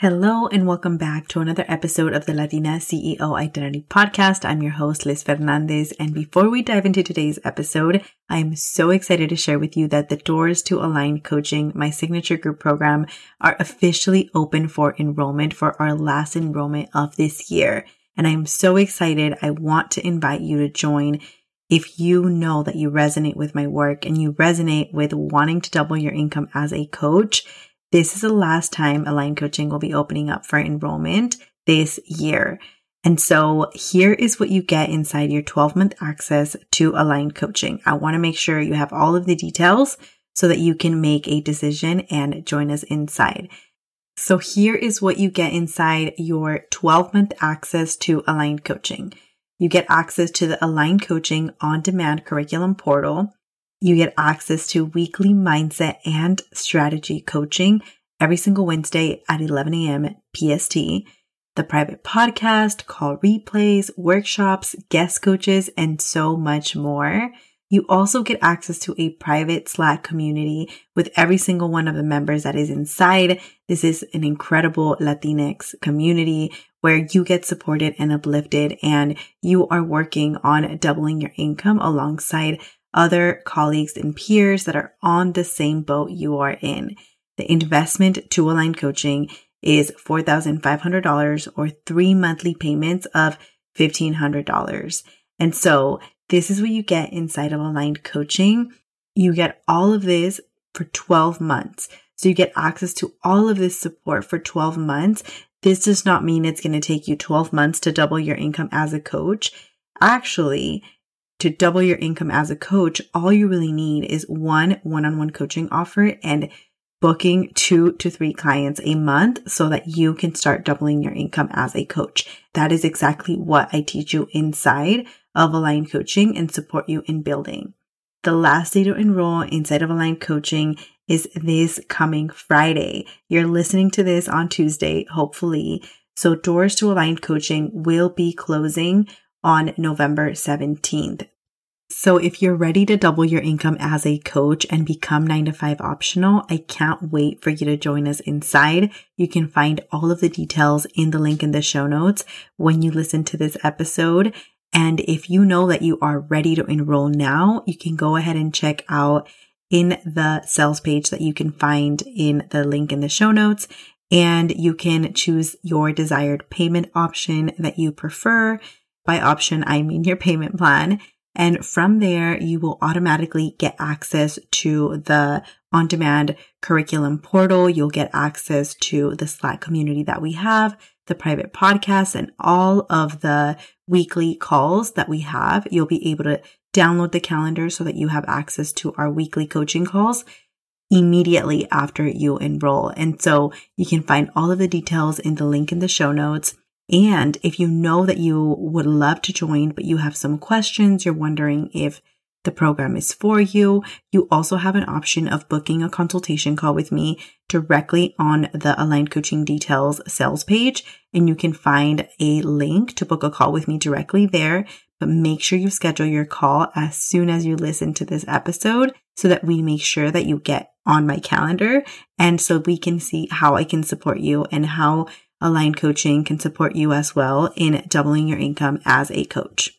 Hello and welcome back to another episode of the Latina CEO Identity Podcast. I'm your host, Liz Fernandez. And before we dive into today's episode, I am so excited to share with you that the doors to Aligned Coaching, my signature group program, are officially open for enrollment for our last enrollment of this year. And I am so excited. I want to invite you to join if you know that you resonate with my work and you resonate with wanting to double your income as a coach this is the last time Aligned Coaching will be opening up for enrollment this year. And so here is what you get inside your 12 month access to Aligned Coaching. I want to make sure you have all of the details so that you can make a decision and join us inside. So here is what you get inside your 12 month access to Aligned Coaching. You get access to the Aligned Coaching on demand curriculum portal. You get access to weekly mindset and strategy coaching every single Wednesday at 11 a.m. PST, the private podcast, call replays, workshops, guest coaches, and so much more. You also get access to a private Slack community with every single one of the members that is inside. This is an incredible Latinx community where you get supported and uplifted and you are working on doubling your income alongside other colleagues and peers that are on the same boat you are in. The investment to Aligned Coaching is $4,500 or three monthly payments of $1,500. And so this is what you get inside of Aligned Coaching. You get all of this for 12 months. So you get access to all of this support for 12 months. This does not mean it's going to take you 12 months to double your income as a coach. Actually, to double your income as a coach, all you really need is one one-on-one coaching offer and booking two to three clients a month so that you can start doubling your income as a coach. That is exactly what I teach you inside of Aligned Coaching and support you in building. The last day to enroll inside of Aligned Coaching is this coming Friday. You're listening to this on Tuesday, hopefully. So doors to Aligned Coaching will be closing on November 17th. So if you're ready to double your income as a coach and become nine to five optional, I can't wait for you to join us inside. You can find all of the details in the link in the show notes when you listen to this episode. And if you know that you are ready to enroll now, you can go ahead and check out in the sales page that you can find in the link in the show notes. And you can choose your desired payment option that you prefer. By option, I mean your payment plan. And from there, you will automatically get access to the on demand curriculum portal. You'll get access to the Slack community that we have, the private podcasts, and all of the weekly calls that we have. You'll be able to download the calendar so that you have access to our weekly coaching calls immediately after you enroll. And so you can find all of the details in the link in the show notes. And if you know that you would love to join, but you have some questions, you're wondering if the program is for you, you also have an option of booking a consultation call with me directly on the Aligned Coaching Details sales page. And you can find a link to book a call with me directly there. But make sure you schedule your call as soon as you listen to this episode so that we make sure that you get on my calendar and so we can see how I can support you and how Aligned Coaching can support you as well in doubling your income as a coach.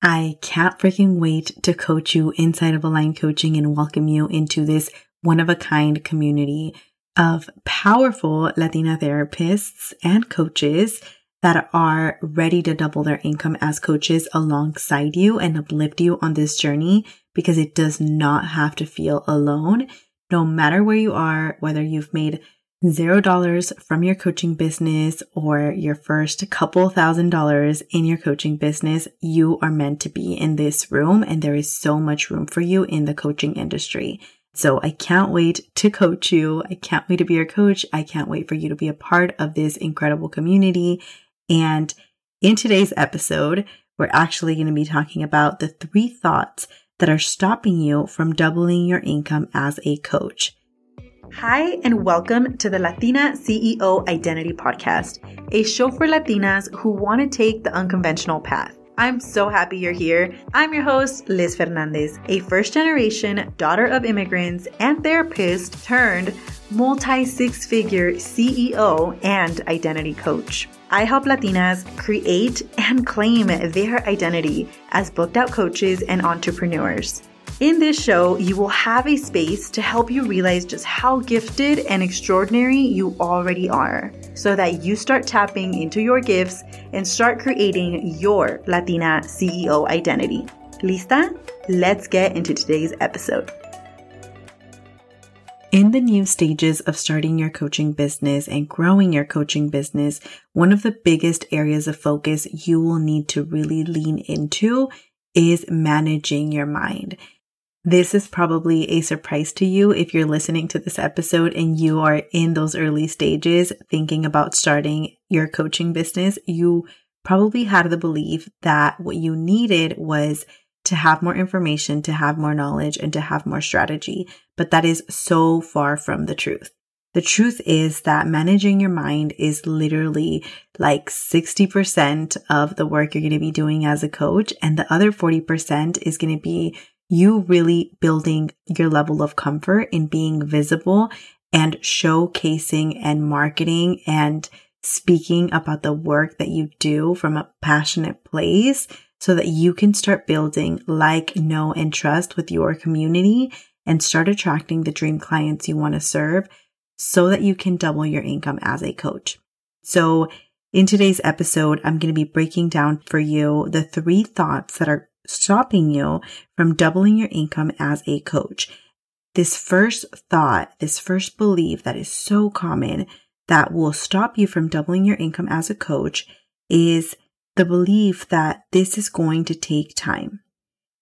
I can't freaking wait to coach you inside of Aligned Coaching and welcome you into this one of a kind community of powerful Latina therapists and coaches that are ready to double their income as coaches alongside you and uplift you on this journey because it does not have to feel alone. No matter where you are, whether you've made zero dollars from your coaching business or your first couple thousand dollars in your coaching business, you are meant to be in this room and there is so much room for you in the coaching industry. So I can't wait to coach you. I can't wait to be your coach. I can't wait for you to be a part of this incredible community. And in today's episode, we're actually going to be talking about the three thoughts that are stopping you from doubling your income as a coach. Hi, and welcome to the Latina CEO Identity Podcast, a show for Latinas who want to take the unconventional path. I'm so happy you're here. I'm your host, Liz Fernandez, a first generation daughter of immigrants and therapist turned multi six figure CEO and identity coach. I help Latinas create and claim their identity as booked out coaches and entrepreneurs. In this show, you will have a space to help you realize just how gifted and extraordinary you already are so that you start tapping into your gifts and start creating your Latina CEO identity. Lista? Let's get into today's episode. In the new stages of starting your coaching business and growing your coaching business, one of the biggest areas of focus you will need to really lean into is managing your mind. This is probably a surprise to you if you're listening to this episode and you are in those early stages thinking about starting your coaching business. You probably had the belief that what you needed was to have more information, to have more knowledge, and to have more strategy. But that is so far from the truth. The truth is that managing your mind is literally like 60% of the work you're going to be doing as a coach. And the other 40% is going to be you really building your level of comfort in being visible and showcasing and marketing and speaking about the work that you do from a passionate place so that you can start building like, know, and trust with your community and start attracting the dream clients you want to serve so that you can double your income as a coach. So in today's episode, I'm going to be breaking down for you the three thoughts that are stopping you from doubling your income as a coach. This first thought, this first belief that is so common that will stop you from doubling your income as a coach is the belief that this is going to take time.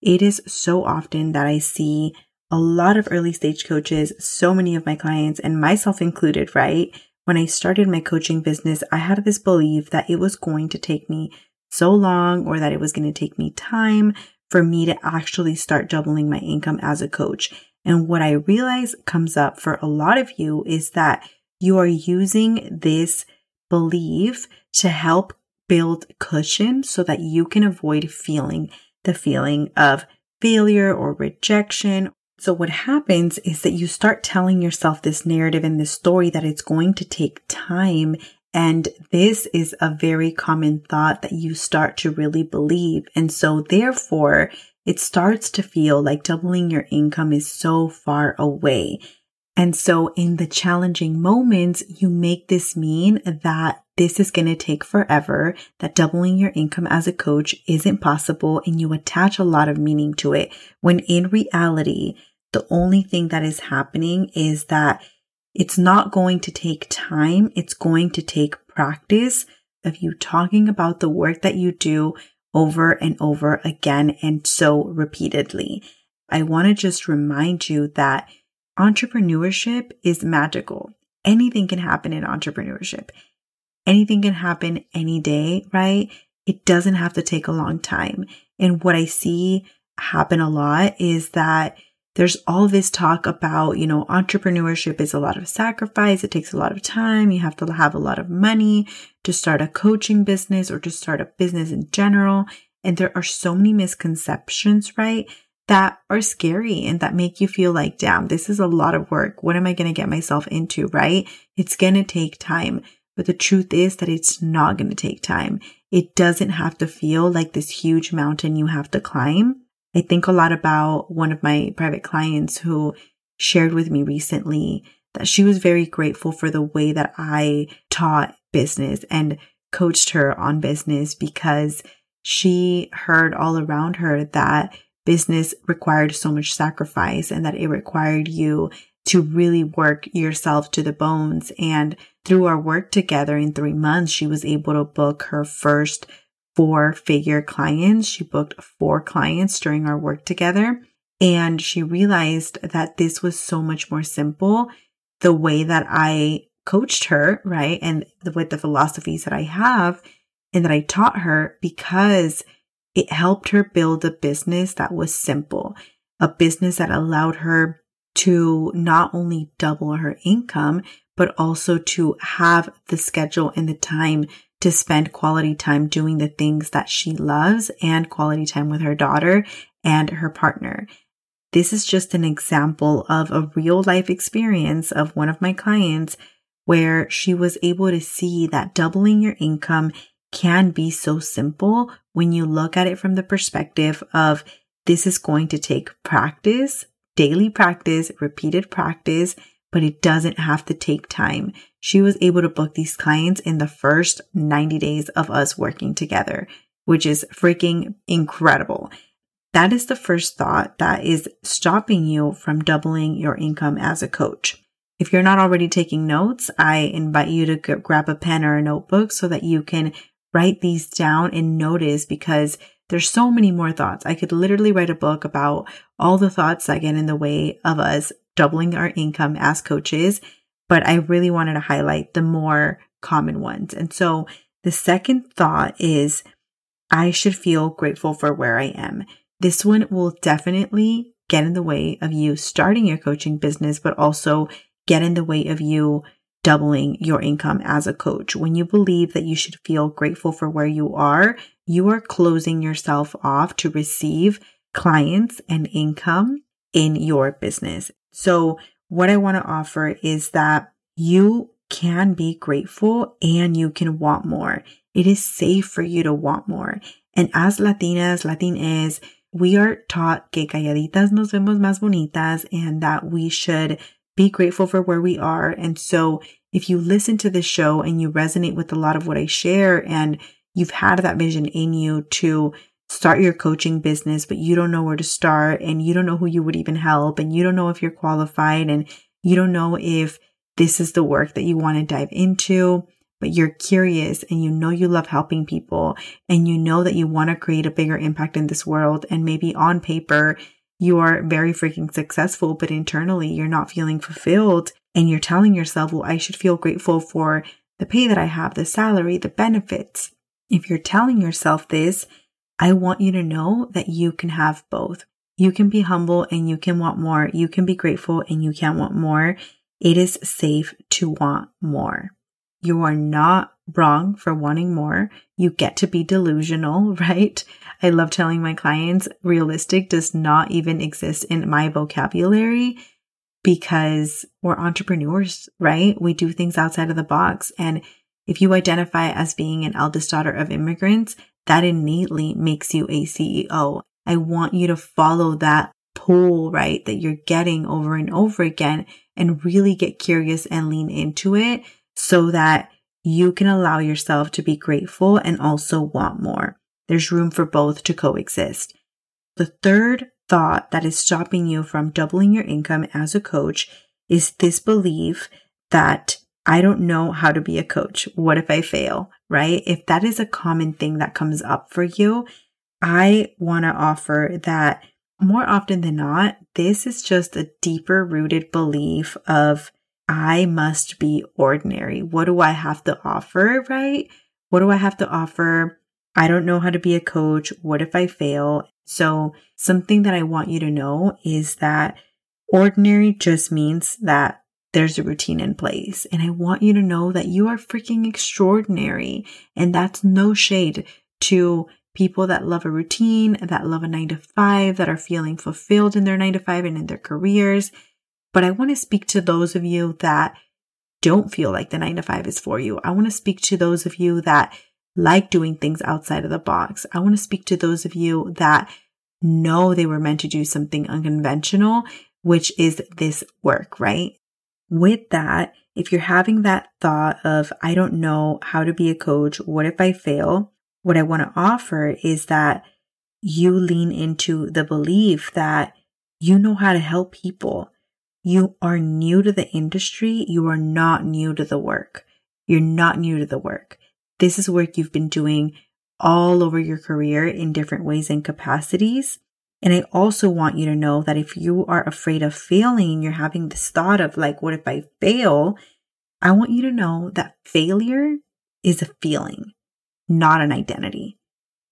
It is so often that I see a lot of early stage coaches, so many of my clients and myself included, right? When I started my coaching business, I had this belief that it was going to take me so long or that it was going to take me time for me to actually start doubling my income as a coach. And what I realize comes up for a lot of you is that you are using this belief to help build cushion so that you can avoid feeling the feeling of failure or rejection. So what happens is that you start telling yourself this narrative and this story that it's going to take time and this is a very common thought that you start to really believe. And so therefore, it starts to feel like doubling your income is so far away. And so in the challenging moments, you make this mean that this is going to take forever, that doubling your income as a coach isn't possible, and you attach a lot of meaning to it. When in reality, the only thing that is happening is that it's not going to take time. It's going to take practice of you talking about the work that you do over and over again and so repeatedly. I want to just remind you that entrepreneurship is magical. Anything can happen in entrepreneurship. Anything can happen any day, right? It doesn't have to take a long time. And what I see happen a lot is that there's all this talk about, you know, entrepreneurship is a lot of sacrifice. It takes a lot of time. You have to have a lot of money to start a coaching business or to start a business in general. And there are so many misconceptions, right? That are scary and that make you feel like, damn, this is a lot of work. What am I going to get myself into, right? It's going to take time. But the truth is that it's not going to take time. It doesn't have to feel like this huge mountain you have to climb I think a lot about one of my private clients who shared with me recently that she was very grateful for the way that I taught business and coached her on business because she heard all around her that business required so much sacrifice and that it required you to really work yourself to the bones. And through our work together in three months, she was able to book her first four figure clients. She booked four clients during our work together. And she realized that this was so much more simple the way that I coached her, right? And with the philosophies that I have and that I taught her because it helped her build a business that was simple, a business that allowed her to not only double her income, but also to have the schedule and the time to spend quality time doing the things that she loves and quality time with her daughter and her partner. This is just an example of a real life experience of one of my clients where she was able to see that doubling your income can be so simple when you look at it from the perspective of this is going to take practice, daily practice, repeated practice, but it doesn't have to take time. She was able to book these clients in the first 90 days of us working together, which is freaking incredible. That is the first thought that is stopping you from doubling your income as a coach. If you're not already taking notes, I invite you to g- grab a pen or a notebook so that you can write these down and notice because there's so many more thoughts. I could literally write a book about all the thoughts that get in the way of us doubling our income as coaches, but I really wanted to highlight the more common ones. And so the second thought is I should feel grateful for where I am. This one will definitely get in the way of you starting your coaching business, but also get in the way of you doubling your income as a coach. When you believe that you should feel grateful for where you are, you are closing yourself off to receive clients and income in your business. So what I want to offer is that you can be grateful and you can want more. It is safe for you to want more. And as Latinas, Latines, we are taught que calladitas nos vemos más bonitas and that we should be grateful for where we are. And so if you listen to this show and you resonate with a lot of what I share and you've had that vision in you to start your coaching business, but you don't know where to start and you don't know who you would even help and you don't know if you're qualified and you don't know if this is the work that you want to dive into, but you're curious and you know you love helping people and you know that you want to create a bigger impact in this world. And maybe on paper, you are very freaking successful, but internally you're not feeling fulfilled and you're telling yourself, well, I should feel grateful for the pay that I have, the salary, the benefits. If you're telling yourself this, I want you to know that you can have both. You can be humble and you can want more. You can be grateful and you can want more. It is safe to want more. You are not wrong for wanting more. You get to be delusional, right? I love telling my clients realistic does not even exist in my vocabulary because we're entrepreneurs, right? We do things outside of the box. And if you identify as being an eldest daughter of immigrants, that innately makes you a CEO. I want you to follow that pull, right? That you're getting over and over again and really get curious and lean into it so that you can allow yourself to be grateful and also want more. There's room for both to coexist. The third thought that is stopping you from doubling your income as a coach is this belief that I don't know how to be a coach. What if I fail? Right? If that is a common thing that comes up for you, I want to offer that more often than not, this is just a deeper rooted belief of I must be ordinary. What do I have to offer? Right? What do I have to offer? I don't know how to be a coach. What if I fail? So something that I want you to know is that ordinary just means that there's a routine in place. And I want you to know that you are freaking extraordinary. And that's no shade to people that love a routine, that love a nine to five, that are feeling fulfilled in their nine to five and in their careers. But I want to speak to those of you that don't feel like the nine to five is for you. I want to speak to those of you that like doing things outside of the box. I want to speak to those of you that know they were meant to do something unconventional, which is this work, right? With that, if you're having that thought of, I don't know how to be a coach, what if I fail? What I want to offer is that you lean into the belief that you know how to help people. You are new to the industry. You are not new to the work. You're not new to the work. This is work you've been doing all over your career in different ways and capacities. And I also want you to know that if you are afraid of failing, you're having this thought of like, what if I fail? I want you to know that failure is a feeling, not an identity.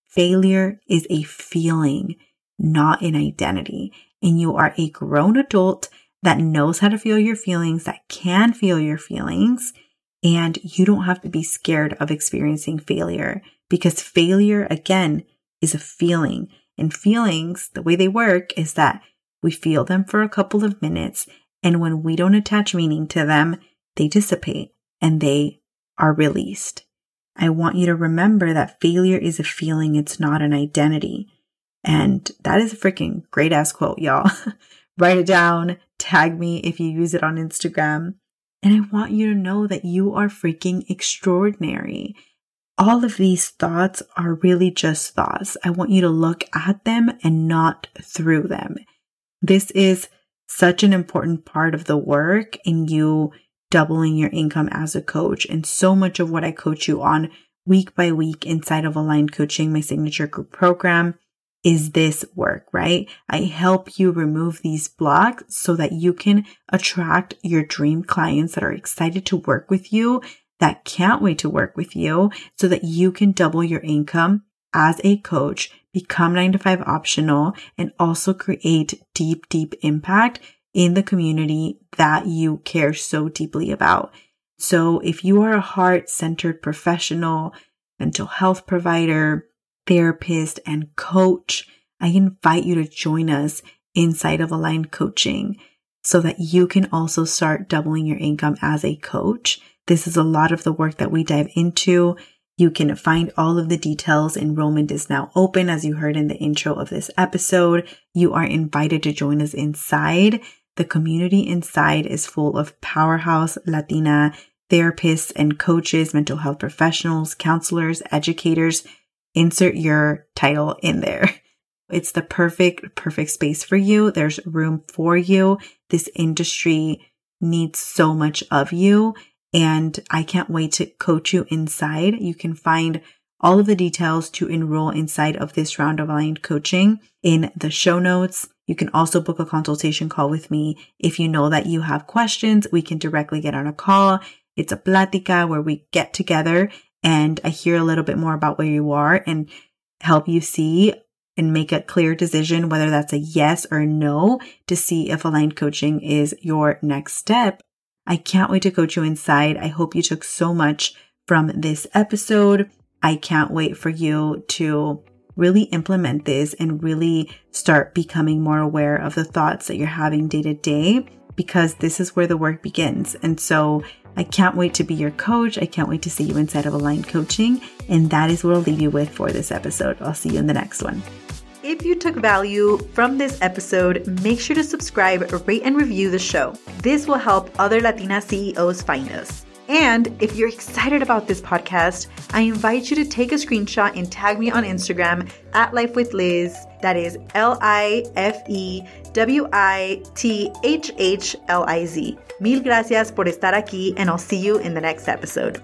Failure is a feeling, not an identity. And you are a grown adult that knows how to feel your feelings, that can feel your feelings, And you don't have to be scared of experiencing failure because failure, again, is a feeling. And feelings, the way they work is that we feel them for a couple of minutes. And when we don't attach meaning to them, they dissipate and they are released. I want you to remember that failure is a feeling. It's not an identity. And that is a freaking great ass quote, y'all. Write it down, tag me if you use it on Instagram. And I want you to know that you are freaking extraordinary. All of these thoughts are really just thoughts. I want you to look at them and not through them. This is such an important part of the work in you doubling your income as a coach. And so much of what I coach you on week by week inside of Aligned Coaching, my signature group program, is this work, right? I help you remove these blocks so that you can attract your dream clients that are excited to work with you, that can't wait to work with you, so that you can double your income as a coach, become nine to five optional, and also create deep, deep impact in the community that you care so deeply about. So if you are a heart centered professional, mental health provider, therapist, and coach, I invite you to join us inside of Aligned Coaching so that you can also start doubling your income as a coach. This is a lot of the work that we dive into. You can find all of the details. Enrollment is now open, as you heard in the intro of this episode. You are invited to join us inside. The community inside is full of powerhouse Latina therapists and coaches, mental health professionals, counselors, educators insert your title in there. It's the perfect, perfect space for you. There's room for you. This industry needs so much of you. And I can't wait to coach you inside. You can find all of the details to enroll inside of this round of aligned coaching in the show notes. You can also book a consultation call with me. If you know that you have questions, we can directly get on a call. It's a plática where we get together and I hear a little bit more about where you are and help you see and make a clear decision, whether that's a yes or no to see if aligned coaching is your next step. I can't wait to coach you inside. I hope you took so much from this episode. I can't wait for you to really implement this and really start becoming more aware of the thoughts that you're having day to day because this is where the work begins. And so I can't wait to be your coach. I can't wait to see you inside of Aligned Coaching. And that is what I'll leave you with for this episode. I'll see you in the next one. If you took value from this episode, make sure to subscribe, rate, and review the show. This will help other Latina CEOs find us. And if you're excited about this podcast, I invite you to take a screenshot and tag me on Instagram at Life with Liz. That is L I F E W I T H H L I Z. Mil gracias por estar aquí, and I'll see you in the next episode.